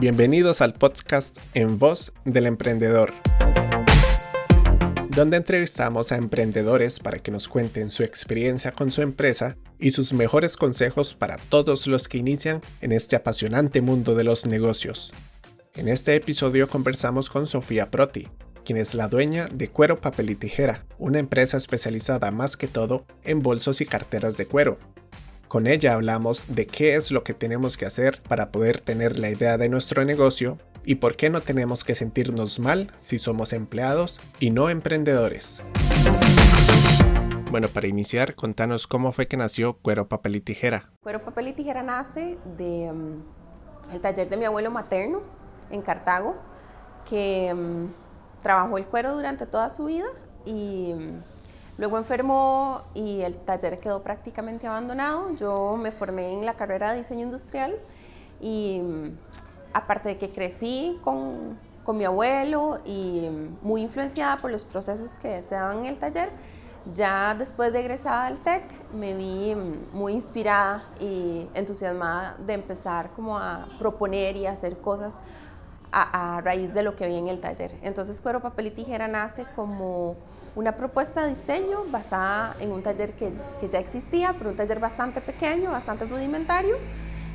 Bienvenidos al podcast En Voz del Emprendedor, donde entrevistamos a emprendedores para que nos cuenten su experiencia con su empresa y sus mejores consejos para todos los que inician en este apasionante mundo de los negocios. En este episodio conversamos con Sofía Proti, quien es la dueña de Cuero Papel y Tijera, una empresa especializada más que todo en bolsos y carteras de cuero. Con ella hablamos de qué es lo que tenemos que hacer para poder tener la idea de nuestro negocio y por qué no tenemos que sentirnos mal si somos empleados y no emprendedores. Bueno, para iniciar, contanos cómo fue que nació Cuero Papel y Tijera. Cuero Papel y Tijera nace de el taller de mi abuelo materno en Cartago, que trabajó el cuero durante toda su vida y luego enfermó y el taller quedó prácticamente abandonado. Yo me formé en la carrera de diseño industrial y aparte de que crecí con, con mi abuelo y muy influenciada por los procesos que se daban en el taller, ya después de egresada del TEC me vi muy inspirada y entusiasmada de empezar como a proponer y hacer cosas a, raíz de lo que vi en el taller. Entonces Cuero, Papel y Tijera nace como una propuesta de diseño basada en un taller que, que ya existía, pero un taller bastante pequeño, bastante rudimentario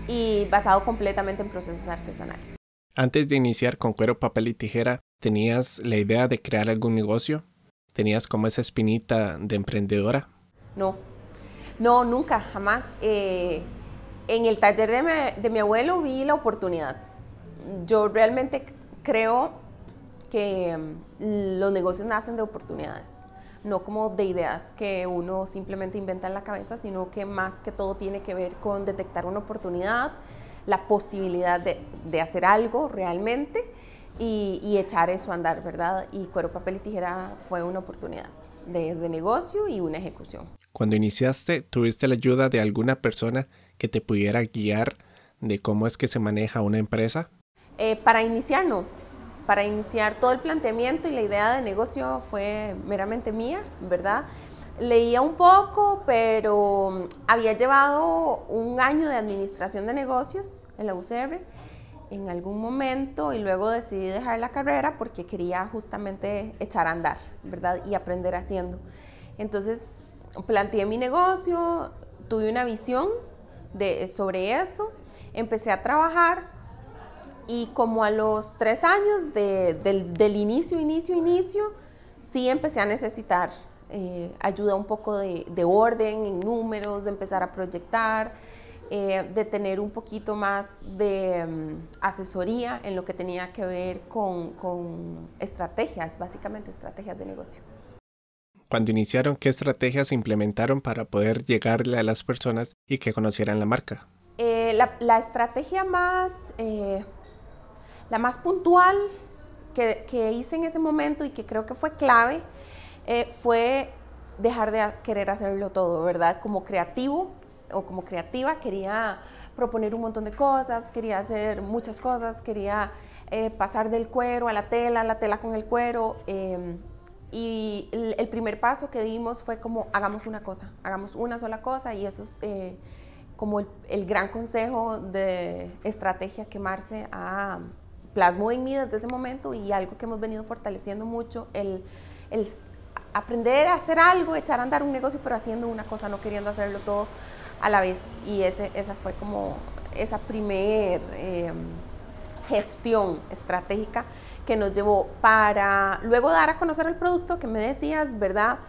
y basado completamente en procesos artesanales. Antes de iniciar con Cuero, Papel y Tijera, ¿tenías la idea de crear algún negocio? ¿Tenías como esa espinita de emprendedora? No, no, nunca, jamás. Eh, en el taller de mi, de mi abuelo vi la oportunidad yo realmente creo que mm, los negocios nacen de oportunidades, no como de ideas que uno simplemente inventa en la cabeza, sino que más que todo tiene que ver con detectar una oportunidad, la posibilidad de, hacer algo realmente y, echar eso a andar, ¿verdad? Y Cuero, Papel y Tijera fue una oportunidad de, de negocio y una ejecución. Cuando iniciaste, ¿tuviste la ayuda de alguna persona que te pudiera guiar de cómo es que se maneja una empresa? Eh, para iniciar, no. Para iniciar todo el planteamiento y la idea de negocio fue meramente mía, ¿verdad? Leía un poco, pero había llevado un año de administración de negocios en la UCR en algún momento y luego decidí dejar la carrera porque quería justamente echar a andar, ¿verdad? Y aprender haciendo. Entonces planteé mi negocio, tuve una visión de, sobre eso, empecé a trabajar y como a los tres años del, inicio, inicio, inicio, sí empecé a necesitar eh, ayuda un poco de, orden en números, de empezar a proyectar, eh, de tener un poquito más de mm, asesoría en lo que tenía que ver con, con estrategias, básicamente estrategias de negocio. Cuando iniciaron, ¿qué estrategias implementaron para poder llegarle a las personas y que conocieran la marca? Eh, la, la, estrategia más la más puntual que, hice en ese momento y que creo que fue clave eh, fue dejar de querer hacerlo todo, ¿verdad? Como creativo o como creativa quería proponer un montón de cosas, quería hacer muchas cosas, quería eh, pasar del cuero a la tela, la tela con el cuero. Em, y el, primer paso que dimos fue como hagamos una cosa, hagamos una sola cosa y eso es eh, como el, gran consejo de estrategia que Marce plasmó en mí desde ese momento y algo que hemos venido fortaleciendo mucho, el, el aprender a hacer algo, echar a andar un negocio, pero haciendo una cosa, no queriendo hacerlo todo a la vez. Y ese, esa fue como esa primer em, gestión estratégica que nos llevó para luego dar a conocer el producto que me decías, ¿verdad?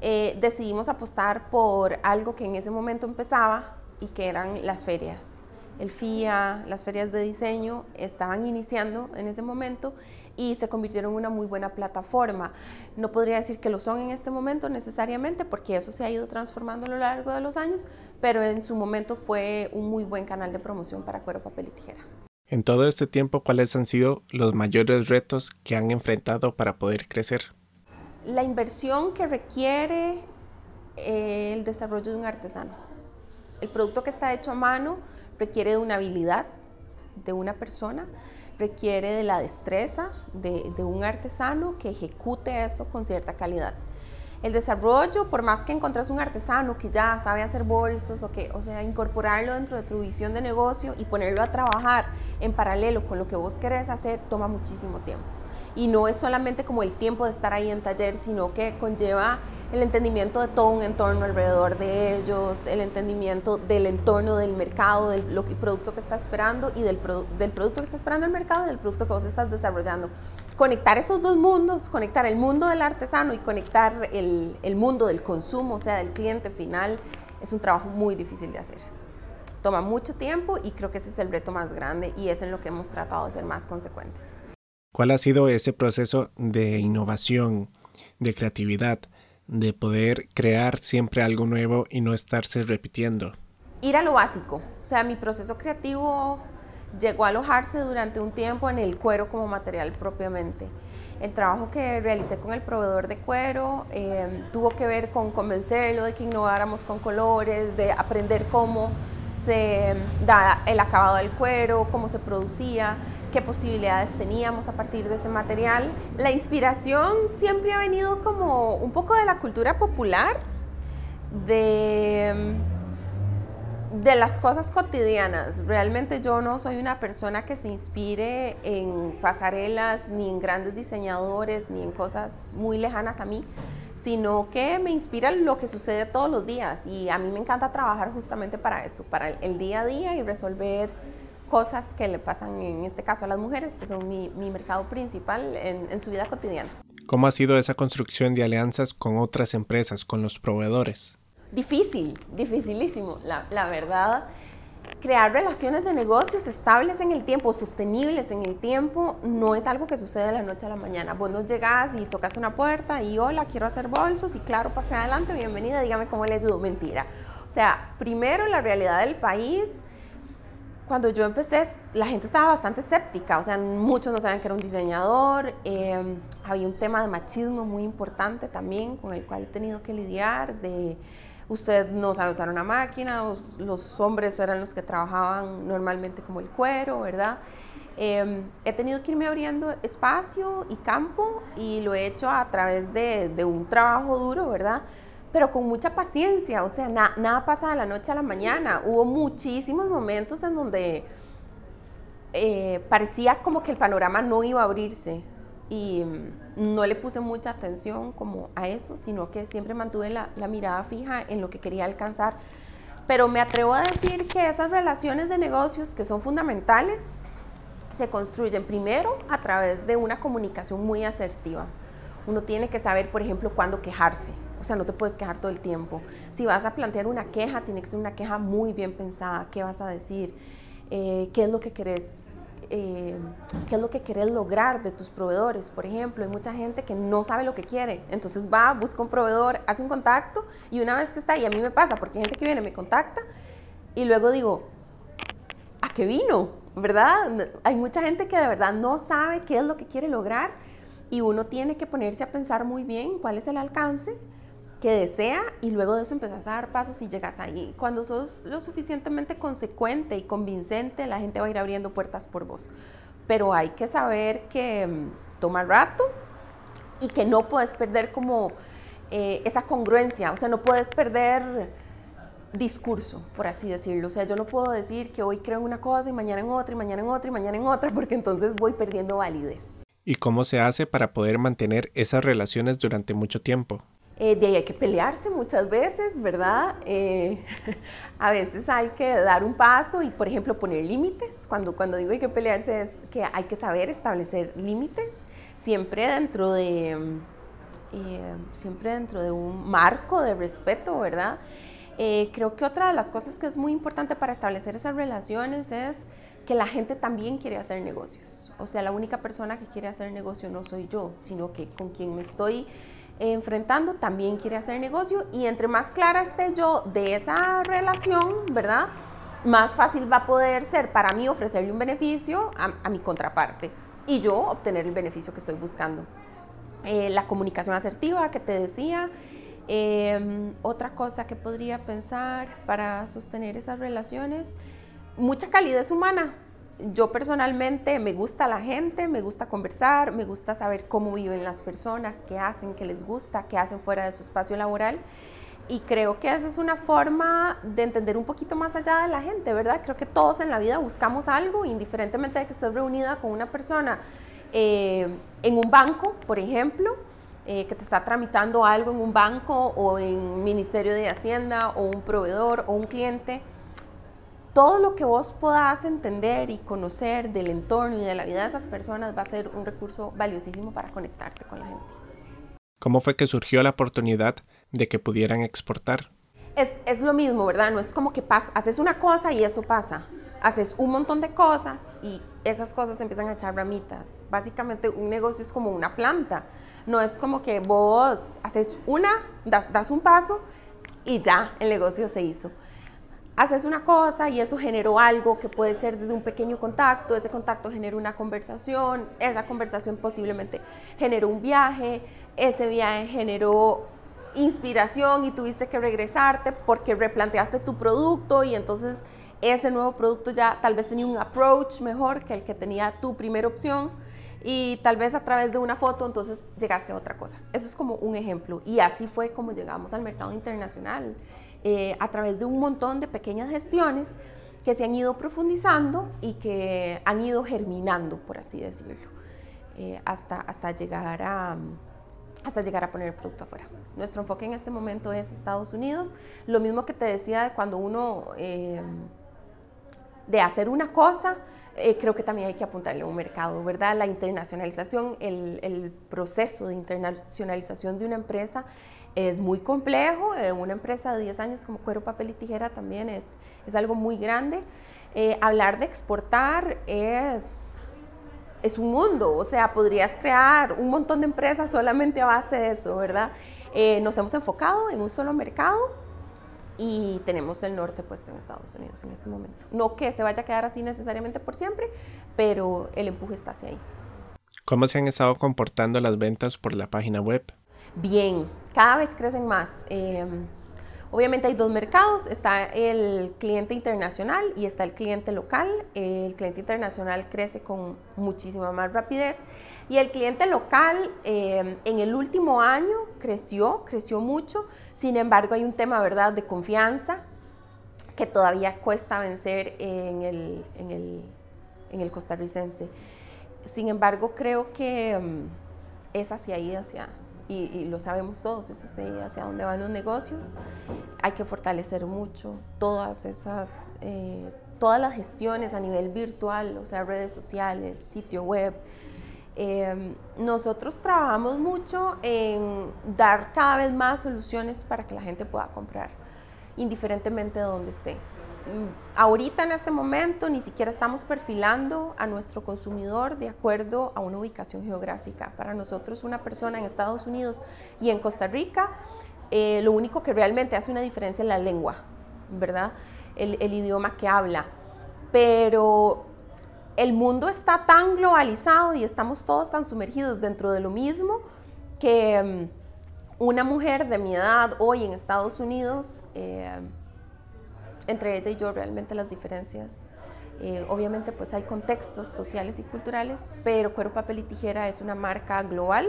Eh, decidimos apostar por algo que en ese momento empezaba y que eran las ferias el FIA, las ferias de diseño estaban iniciando en ese momento y se convirtieron en una muy buena plataforma. No podría decir que lo son en este momento necesariamente porque eso se ha ido transformando a lo largo de los años, pero en su momento fue un muy buen canal de promoción para cuero, papel y tijera. En todo este tiempo, ¿cuáles han sido los mayores retos que han enfrentado para poder crecer? La inversión que requiere eh, el desarrollo de un artesano. El producto que está hecho a mano requiere de una habilidad de una persona, requiere de la destreza de, un artesano que ejecute eso con cierta calidad. el desarrollo, por más que encontres un artesano que ya sabe hacer bolsos o que, o sea, incorporarlo dentro de tu visión de negocio y ponerlo a trabajar en paralelo con lo que vos querés hacer, toma muchísimo tiempo. Y no es solamente como el tiempo de estar ahí en taller, sino que conlleva el entendimiento de todo un entorno alrededor de ellos, el entendimiento del entorno del mercado, del producto que está esperando y del, del producto que está esperando el mercado y del producto que vos estás desarrollando. Conectar esos dos mundos, conectar el mundo del artesano y conectar el, el mundo del consumo, o sea, del cliente final, es un trabajo muy difícil de hacer. Toma mucho tiempo y creo que ese es el reto más grande y es en lo que hemos tratado de ser más consecuentes. ¿Cuál ha sido ese proceso de innovación, de creatividad? de poder crear siempre algo nuevo y no estarse repitiendo? Ir a lo básico. O sea, mi proceso creativo llegó a alojarse durante un tiempo en el cuero como material propiamente. El trabajo que realicé con el proveedor de cuero eh, tuvo que ver con convencerlo de que innováramos con colores, de aprender cómo se da el acabado del cuero, cómo se producía, qué posibilidades teníamos a partir de ese material. La inspiración siempre ha venido como un poco de la cultura popular, de, de las cosas cotidianas. Realmente yo no soy una persona que se inspire en pasarelas, ni en grandes diseñadores, ni en cosas muy lejanas a mí, sino que me inspira lo que sucede todos los días. Y a mí me encanta trabajar justamente para eso, para el día a día y resolver cosas que le pasan en este caso a las mujeres, que son mi, mercado principal en, su vida cotidiana. ¿Cómo ha sido esa construcción de alianzas con otras empresas, con los proveedores? Difícil, dificilísimo. La, la, verdad, crear relaciones de negocios estables en el tiempo, sostenibles en el tiempo, no es algo que sucede de la noche a la mañana. Vos no llegas y tocas una puerta y hola, quiero hacer bolsos y claro, pase adelante, bienvenida, dígame cómo le ayudo. Mentira. O sea, primero la realidad del país cuando yo empecé, la gente estaba bastante escéptica, o sea, muchos no sabían que era un diseñador, em, había un tema de machismo muy importante también con el cual he tenido que lidiar, de usted no sabe usar una máquina, los, hombres eran los que trabajaban normalmente como el cuero, ¿verdad? Em, he tenido que irme abriendo espacio y campo y lo he hecho a través de un trabajo duro, ¿verdad? Pero con mucha paciencia, o sea, nada pasa de la noche a la mañana. Hubo muchísimos momentos en donde eh, parecía como que el panorama no iba a abrirse y mm, no le puse mucha atención como a eso, sino que siempre mantuve la, la mirada fija en lo que quería alcanzar. Pero me atrevo a decir que esas relaciones de negocios que son fundamentales se construyen primero a través de una comunicación muy asertiva. Uno tiene que saber, por ejemplo, cuándo quejarse sea, no te puedes quejar todo el tiempo. Si vas a plantear una queja, tiene que ser una queja muy bien pensada. ¿Qué vas a decir? Eh, ¿Qué es lo que querés? Eh, qué es lo que querés lograr de tus proveedores. Por ejemplo, hay mucha gente que no sabe lo que quiere. Entonces va, busca un proveedor, hace un contacto y una vez que está, y a mí me pasa, porque hay gente que viene, me contacta y luego digo, ¿a qué vino? ¿Verdad? Hay mucha gente que de verdad no sabe qué es lo que quiere lograr y uno tiene que ponerse a pensar muy bien cuál es el alcance que desea y luego de eso empezás a dar pasos y llegas ahí. Cuando sos lo suficientemente consecuente y convincente, la gente va a ir abriendo puertas por vos. Pero hay que saber que mm, toma rato y que no puedes perder como eh, esa congruencia, o sea, no puedes perder discurso, por así decirlo. O sea, yo no puedo decir que hoy creo en una cosa y mañana en otra y mañana en otra y mañana en otra, porque entonces voy perdiendo validez. ¿Y cómo se hace para poder mantener esas relaciones durante mucho tiempo? Eh, de ahí hay que pelearse muchas veces, ¿verdad? Eh, a veces hay que dar un paso y, por ejemplo, poner límites. Cuando, cuando digo hay que pelearse es que hay que saber establecer límites, siempre dentro de, eh, siempre dentro de un marco de respeto, ¿verdad? creo que otra de las cosas que es muy importante para establecer esas relaciones es que la gente también quiere hacer negocios. O sea, la única persona que quiere hacer negocio no soy yo, sino que con quien me estoy enfrentando también quiere hacer negocio y entre más clara esté yo de esa relación, ¿verdad? Más fácil va a poder ser para mí ofrecerle un beneficio a, mi contraparte y yo obtener el beneficio que estoy buscando. Eh, la comunicación asertiva que te decía, em, otra cosa que podría pensar para sostener esas relaciones, mucha calidez humana. Yo personalmente me gusta la gente, me gusta conversar, me gusta saber cómo viven las personas, qué hacen, qué les gusta, qué hacen fuera de su espacio laboral. Y creo que esa es una forma de entender un poquito más allá de la gente, ¿verdad? Creo que todos en la vida buscamos algo, indiferentemente de que estés reunida con una persona eh, en un banco, por ejemplo, eh, que te está tramitando algo en un banco o en Ministerio de Hacienda o un proveedor o un cliente todo lo que vos puedas entender y conocer del entorno y de la vida de esas personas va a ser un recurso valiosísimo para conectarte con la gente. ¿Cómo fue que surgió la oportunidad de que pudieran exportar? Es, es lo mismo, ¿verdad? No es como que pas, haces una cosa y eso pasa. Haces un montón de cosas y esas cosas empiezan a echar ramitas. Básicamente un negocio es como una planta. No es como que vos haces una, das, das un paso y ya el negocio se hizo haces una cosa y eso generó algo que puede ser desde un pequeño contacto, ese contacto generó una conversación, esa conversación posiblemente generó un viaje, ese viaje generó inspiración y tuviste que regresarte porque replanteaste tu producto y entonces ese nuevo producto ya tal vez tenía un approach mejor que el que tenía tu primera opción y tal vez a través de una foto entonces llegaste a otra cosa. Eso es como un ejemplo y así fue como llegamos al mercado internacional. Eh, a través de un montón de pequeñas gestiones que se han ido profundizando y que han ido germinando, por así decirlo, eh, hasta, hasta, llegar a, hasta llegar a poner el producto afuera. Nuestro enfoque en este momento es Estados Unidos. Lo mismo que te decía de cuando uno, eh, de hacer una cosa, creo que también hay que apuntarle a un mercado, ¿verdad? La internacionalización, el, el proceso de internacionalización de una empresa es muy complejo. Eh, una empresa de 10 años como Cuero, Papel y Tijera también es, es algo muy grande. Eh, hablar de exportar es, es un mundo, o sea, podrías crear un montón de empresas solamente a base de eso, ¿verdad? Eh, nos hemos enfocado en un solo mercado y tenemos el norte puesto en Estados Unidos en este momento. No que se vaya a quedar así necesariamente por siempre, pero el empuje está hacia ahí. ¿Cómo se han estado comportando las ventas por la página web? Bien, cada vez crecen más. Em, obviamente hay dos mercados, está el cliente internacional y está el cliente local. El cliente internacional crece con muchísima más rapidez y el cliente local em, en el último año creció, creció mucho. Sin embargo, hay un tema, ¿verdad?, de confianza que todavía cuesta vencer en el, en el, en el costarricense. Sin embargo, creo que em, es hacia ahí, hacia, y, lo sabemos todos, es hacia dónde van los negocios. Hay que fortalecer mucho todas esas, eh, todas las gestiones a nivel virtual, o sea, redes sociales, sitio web. Em, nosotros trabajamos mucho en dar cada vez más soluciones para que la gente pueda comprar, indiferentemente de dónde esté. Mm, ahorita en este momento ni siquiera estamos perfilando a nuestro consumidor de acuerdo a una ubicación geográfica. Para nosotros una persona en Estados Unidos y en Costa Rica, eh, lo único que realmente hace una diferencia es la lengua, ¿verdad? El, idioma que habla. Pero el mundo está tan globalizado y estamos todos tan sumergidos dentro de lo mismo que mm, una mujer de mi edad hoy en Estados Unidos... Eh, entre ella y yo realmente las diferencias. Eh, obviamente pues hay contextos sociales y culturales, pero Cuero, Papel y Tijera es una marca global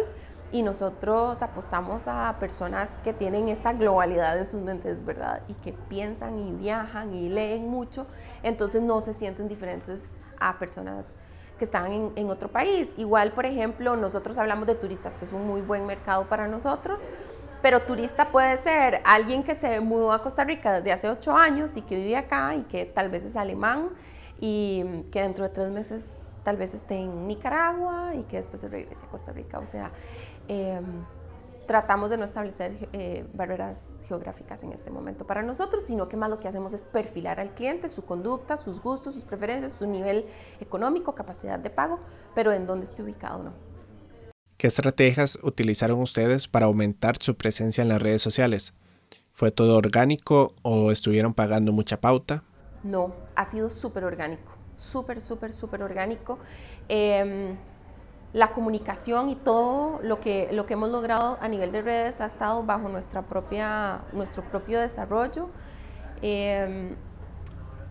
y nosotros apostamos a personas que tienen esta globalidad en sus mentes, ¿verdad? Y que piensan y viajan y leen mucho, entonces no se sienten diferentes a personas que están en, en otro país. Igual, por ejemplo, nosotros hablamos de turistas, que es un muy buen mercado para nosotros, pero turista puede ser alguien que se mudó a Costa Rica desde hace ocho años y que vive acá y que tal vez es alemán y que dentro de tres meses tal vez esté en Nicaragua y que después se regrese a Costa Rica. O sea, em, tratamos de no establecer eh, barreras geográficas en este momento para nosotros, sino que más lo que hacemos es perfilar al cliente, su conducta, sus gustos, sus preferencias, su nivel económico, capacidad de pago, pero en dónde esté ubicado no. ¿Qué estrategias utilizaron ustedes para aumentar su presencia en las redes sociales? ¿Fue todo orgánico o estuvieron pagando mucha pauta? No, ha sido súper orgánico, súper, súper, súper orgánico. Em, la comunicación y todo lo que, lo que hemos logrado a nivel de redes ha estado bajo nuestra propia, nuestro propio desarrollo. Em,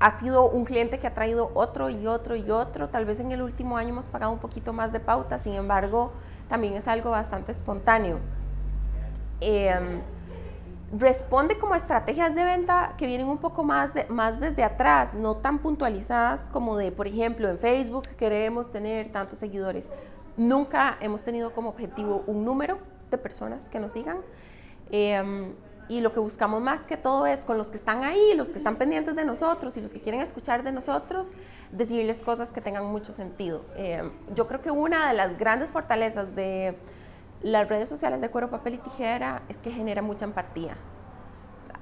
ha sido un cliente que ha traído otro y otro y otro. Tal vez en el último año hemos pagado un poquito más de pauta, sin embargo, también es algo bastante espontáneo. Em, responde como estrategias de venta que vienen un poco más, más desde atrás, no tan puntualizadas como de, por ejemplo, en Facebook queremos tener tantos seguidores. Nunca hemos tenido como objetivo un número de personas que nos sigan. Em, y lo que buscamos más que todo es con los que están ahí, los que están pendientes de nosotros y los que quieren escuchar de nosotros, decirles cosas que tengan mucho sentido. Em, yo creo que una de las grandes fortalezas de las redes sociales de cuero, papel y tijera es que genera mucha empatía.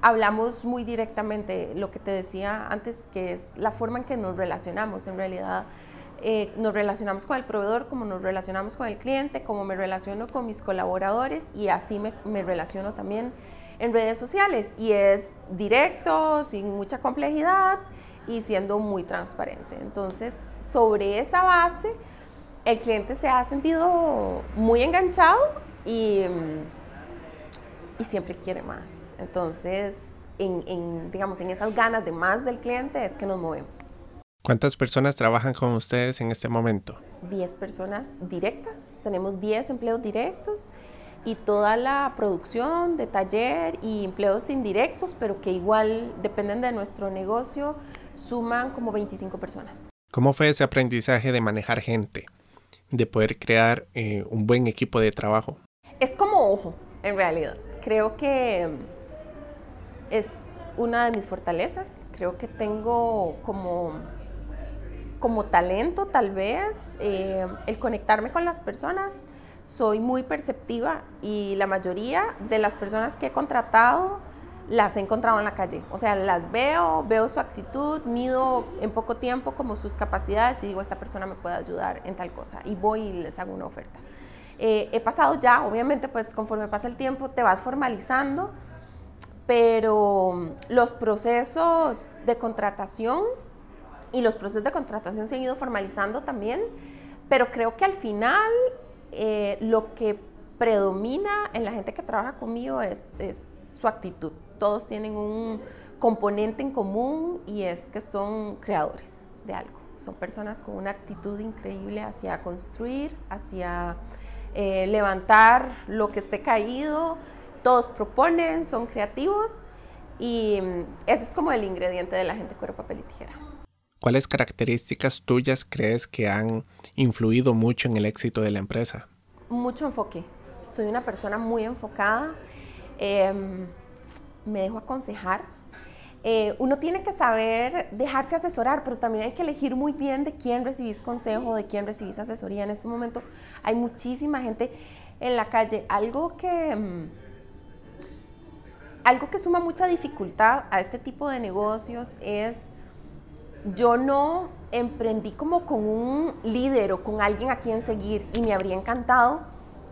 Hablamos muy directamente, lo que te decía antes, que es la forma en que nos relacionamos. En realidad, eh, nos relacionamos con el proveedor, como nos relacionamos con el cliente, como me relaciono con mis colaboradores y así me, me relaciono también en redes sociales. Y es directo, sin mucha complejidad y siendo muy transparente. Entonces, sobre esa base, el cliente se ha sentido muy enganchado y, y siempre quiere más. Entonces, en, digamos, en esas ganas de más del cliente es que nos movemos. ¿Cuántas personas trabajan con ustedes en este momento? 10 personas directas, tenemos 10 empleos directos y toda la producción de taller y empleos indirectos, pero que igual dependen de nuestro negocio, suman como 25 personas. ¿Cómo fue ese aprendizaje de manejar gente? de poder crear eh, un buen equipo de trabajo? Es como ojo, en realidad. Creo que es una de mis fortalezas. Creo que tengo como, como talento tal vez eh, el conectarme con las personas. Soy muy perceptiva y la mayoría de las personas que he contratado las he encontrado en la calle. O sea, las veo, veo su actitud, mido en poco tiempo como sus capacidades y digo, esta persona me puede ayudar en tal cosa. Y voy y les hago una oferta. Eh, he pasado ya, obviamente, pues conforme pasa el tiempo te vas formalizando, pero los procesos de contratación y los procesos de contratación se han ido formalizando también, pero creo que al final eh, lo que predomina en la gente que trabaja conmigo es, su actitud todos tienen un componente en común y es que son creadores de algo. Son personas con una actitud increíble hacia construir, hacia eh, levantar lo que esté caído. Todos proponen, son creativos y mm, ese es como el ingrediente de la gente cuero, papel y tijera. ¿Cuáles características tuyas crees que han influido mucho en el éxito de la empresa? Mucho enfoque. Soy una persona muy enfocada. Em, me dejo aconsejar. Eh, uno tiene que saber dejarse asesorar, pero también hay que elegir muy bien de quién recibís consejo, de quién recibís asesoría. En este momento hay muchísima gente en la calle. Algo que, mm, algo que suma mucha dificultad a este tipo de negocios es, yo no emprendí como con un líder o con alguien a quien seguir y me habría encantado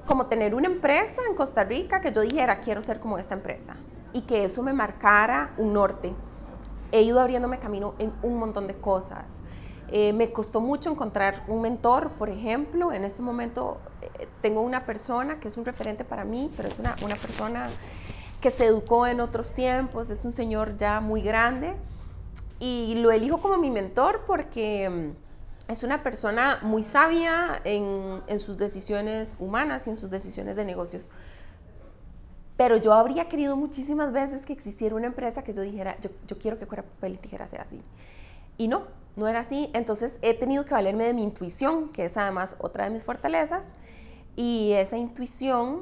como tener una empresa en Costa Rica que yo dijera, quiero ser como esta empresa y que eso me marcara un norte. He ido abriéndome camino en un montón de cosas. Eh, me costó mucho encontrar un mentor, por ejemplo. En este momento eh, tengo una persona que es un referente para mí, pero es una, una persona que se educó en otros tiempos, es un señor ya muy grande y lo elijo como mi mentor porque mm, es una persona muy sabia en, en sus decisiones humanas y en sus decisiones de negocios. Pero yo habría querido muchísimas veces que existiera una empresa que yo dijera, yo, yo quiero que Cuera Papel y Tijera sea así. Y no, no era así. Entonces he tenido que valerme de mi intuición, que es además otra de mis fortalezas. Y esa intuición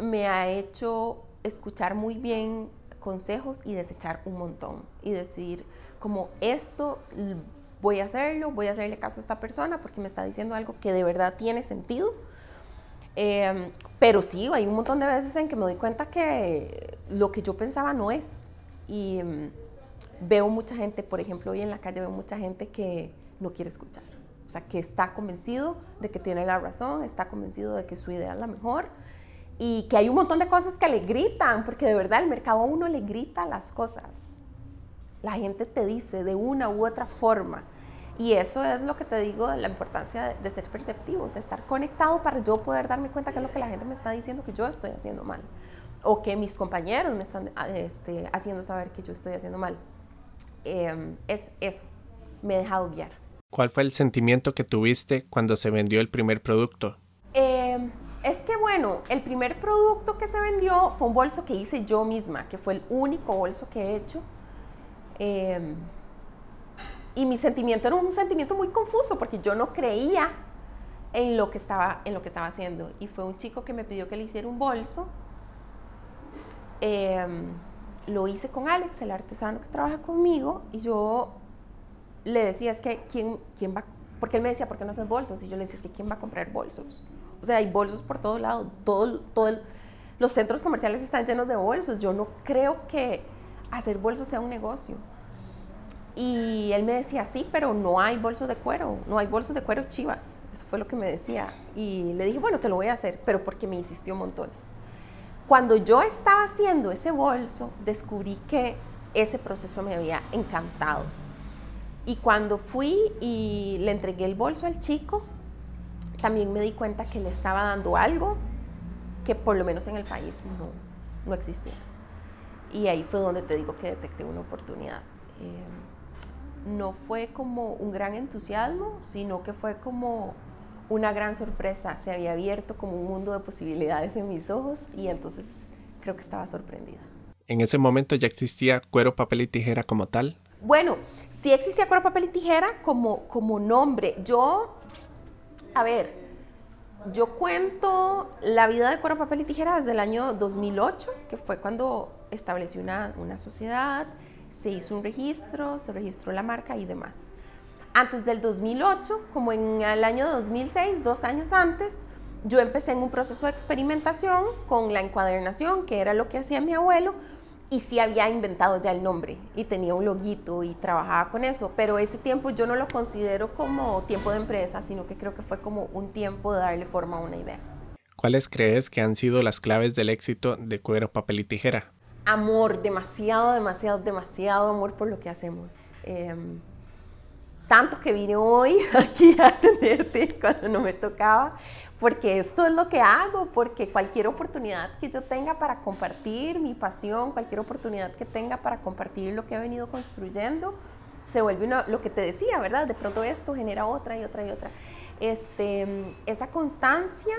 me ha hecho escuchar muy bien consejos y desechar un montón. Y decir, como esto voy a hacerlo, voy a hacerle caso a esta persona porque me está diciendo algo que de verdad tiene sentido Em, pero sí, hay un montón de veces en que me doy cuenta que lo que yo pensaba no es. Y em, veo mucha gente, por ejemplo, hoy en la calle veo mucha gente que no quiere escuchar. O sea, que está convencido de que tiene la razón, está convencido de que su idea es la mejor y que hay un montón de cosas que le gritan, porque de verdad el mercado a uno le grita las cosas. La gente te dice de una u otra forma. Y eso es lo que te digo de la importancia de, ser perceptivos, estar conectado para yo poder darme cuenta que es lo que la gente me está diciendo que yo estoy haciendo mal. O que mis compañeros me están ah, este, haciendo saber que yo estoy haciendo mal. em, es eso, me he dejado guiar. ¿Cuál fue el sentimiento que tuviste cuando se vendió el primer producto? Em, es que bueno, el primer producto que se vendió fue un bolso que hice yo misma, que fue el único bolso que he hecho. Em, y mi sentimiento era un sentimiento muy confuso porque yo no creía en lo que estaba, en lo que estaba haciendo. Y fue un chico que me pidió que le hiciera un bolso. Em, lo hice con Alex, el artesano que trabaja conmigo, y yo le decía, es que, ¿quién, quién va? Porque él me decía, ¿por qué no haces bolsos? Y yo le decía, es que, ¿quién va a comprar bolsos? O sea, hay bolsos por todo lado, todo, todo los centros comerciales están llenos de bolsos. Yo no creo que hacer bolsos sea un negocio. Y él me decía, sí, pero no hay bolsos de cuero, no hay bolsos de cuero chivas. Eso fue lo que me decía. Y le dije, bueno, te lo voy a hacer, pero porque me insistió montones. Cuando yo estaba haciendo ese bolso, descubrí que ese proceso me había encantado. Y cuando fui y le entregué el bolso al chico, también me di cuenta que le estaba dando algo que por lo menos en el país no, no existía. Y ahí fue donde te digo que detecté una oportunidad. Eh, no fue como un gran entusiasmo, sino que fue como una gran sorpresa. Se había abierto como un mundo de posibilidades en mis ojos y entonces creo que estaba sorprendida. ¿En ese momento ya existía cuero, papel y tijera como tal? Bueno, sí existía cuero, papel y tijera como, como nombre. Yo, a ver, yo cuento la vida de cuero, papel y tijera desde el año 2008, que fue cuando establecí una, una sociedad se hizo un registro, se registró la marca y demás. Antes del 2008, como en el año 2006, dos años antes, yo empecé en un proceso de experimentación con la encuadernación, que era lo que hacía mi abuelo, y sí había inventado ya el nombre y tenía un loguito y trabajaba con eso, pero ese tiempo yo no lo considero como tiempo de empresa, sino que creo que fue como un tiempo de darle forma a una idea. ¿Cuáles crees que han sido las claves del éxito de cuero, papel y tijera? Amor, demasiado, demasiado, demasiado amor por lo que hacemos. Em, tanto que vine hoy aquí a atenderte cuando no me tocaba, porque esto es lo que hago, porque cualquier oportunidad que yo tenga para compartir mi pasión, cualquier oportunidad que tenga para compartir lo que he venido construyendo, se vuelve lo que te decía, ¿verdad? De pronto esto genera otra y otra y otra. Este, esa constancia,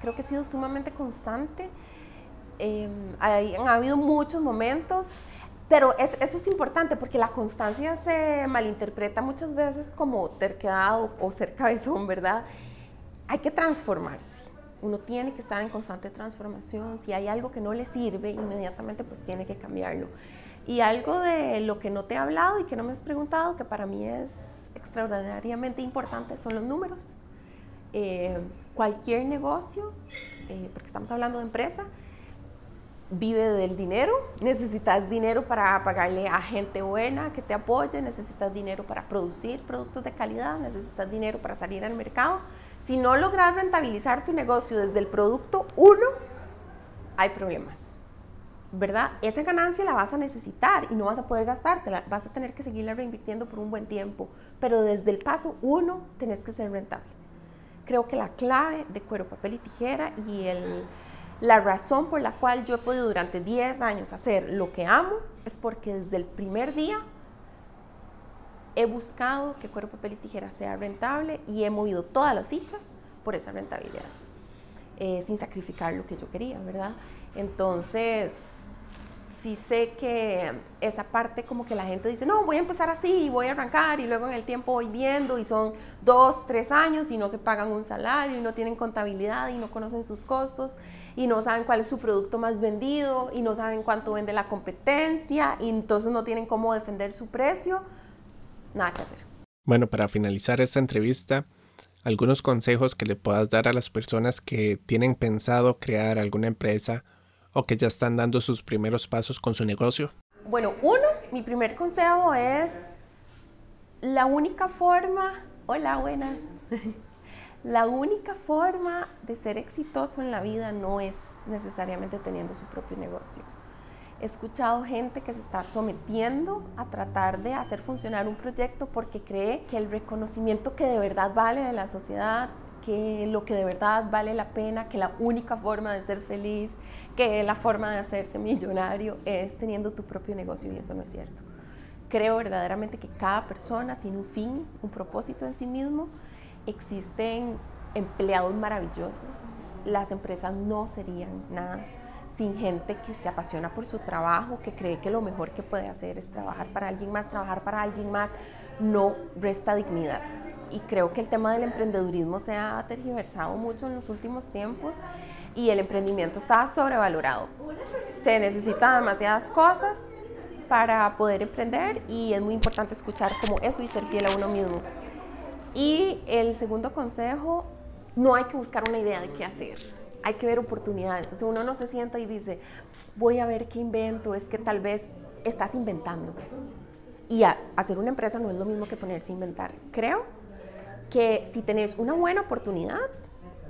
creo que he sido sumamente constante eh, han habido muchos momentos, pero eso es importante porque la constancia se malinterpreta muchas veces como terquedad o, o ser cabezón, ¿verdad? Hay que transformarse. Uno tiene que estar en constante transformación. Si hay algo que no le sirve, inmediatamente pues tiene que cambiarlo. Y algo de lo que no te he hablado y que no me has preguntado, que para mí es extraordinariamente importante, son los números. Eh, cualquier negocio, eh, porque estamos hablando de empresa, vive del dinero, necesitas dinero para pagarle a gente buena que te apoye, necesitas dinero para producir productos de calidad, necesitas dinero para salir al mercado. Si no logras rentabilizar tu negocio desde el producto 1, hay problemas. ¿Verdad? Esa ganancia la vas a necesitar y no vas a poder gastártela, vas a tener que seguirla reinvirtiendo por un buen tiempo, pero desde el paso 1 tenés que ser rentable. Creo que la clave de cuero, papel y tijera y el la razón por la cual yo he podido durante 10 años hacer lo que amo es porque desde el primer día he buscado que cuero, papel y tijera sea rentable y he movido todas las fichas por esa rentabilidad, eh, sin sacrificar lo que yo quería, ¿verdad? Entonces, sí sé que esa parte como que la gente dice, no, voy a empezar así, voy a arrancar y luego en el tiempo voy viendo y son dos, tres años y no se pagan un salario y no tienen contabilidad y no conocen sus costos y no saben cuál es su producto más vendido y no saben cuánto vende la competencia y entonces no tienen cómo defender su precio, nada que hacer. Bueno, para finalizar esta entrevista, algunos consejos que le puedas dar a las personas que tienen pensado crear alguna empresa o que ya están dando sus primeros pasos con su negocio? Bueno, uno, mi primer consejo es la única forma, hola, buenas. La única forma de ser exitoso en la vida no es necesariamente teniendo su propio negocio. He escuchado gente que se está sometiendo a tratar de hacer funcionar un proyecto porque cree que el reconocimiento que de verdad vale de la sociedad que lo que de verdad vale la pena, que la única forma de ser feliz, que la forma de hacerse millonario es teniendo tu propio negocio y eso no es cierto. Creo verdaderamente que cada persona tiene un fin, un propósito en sí mismo. Existen empleados maravillosos. Las empresas no serían nada sin gente que se apasiona por su trabajo, que cree que lo mejor que puede hacer es trabajar para alguien más, trabajar para alguien más, no resta dignidad. Y creo que el tema del emprendedurismo se ha tergiversado mucho en los últimos tiempos y el emprendimiento está sobrevalorado. Se necesitan demasiadas cosas para poder emprender y es muy importante escuchar como eso y ser fiel a uno mismo. Y el segundo consejo, no hay que buscar una idea de qué hacer hay que ver oportunidades. O sea, uno no se sienta y dice, voy a ver qué invento, es que tal vez estás inventando. Y hacer una empresa no es lo mismo que ponerse a inventar. Creo que si tenés una buena oportunidad,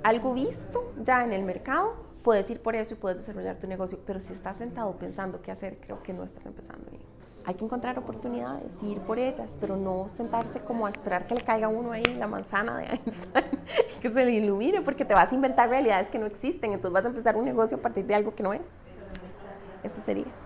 algo visto ya en el mercado, puedes ir por eso y puedes desarrollar tu negocio. Pero si estás sentado pensando qué hacer, creo que no estás empezando bien hay que encontrar oportunidades y ir por ellas, pero no sentarse como a esperar que le caiga uno ahí la manzana de Einstein que se le ilumine, porque te vas a inventar realidades que no existen, entonces vas a empezar un negocio a partir de algo que no es. Eso sería.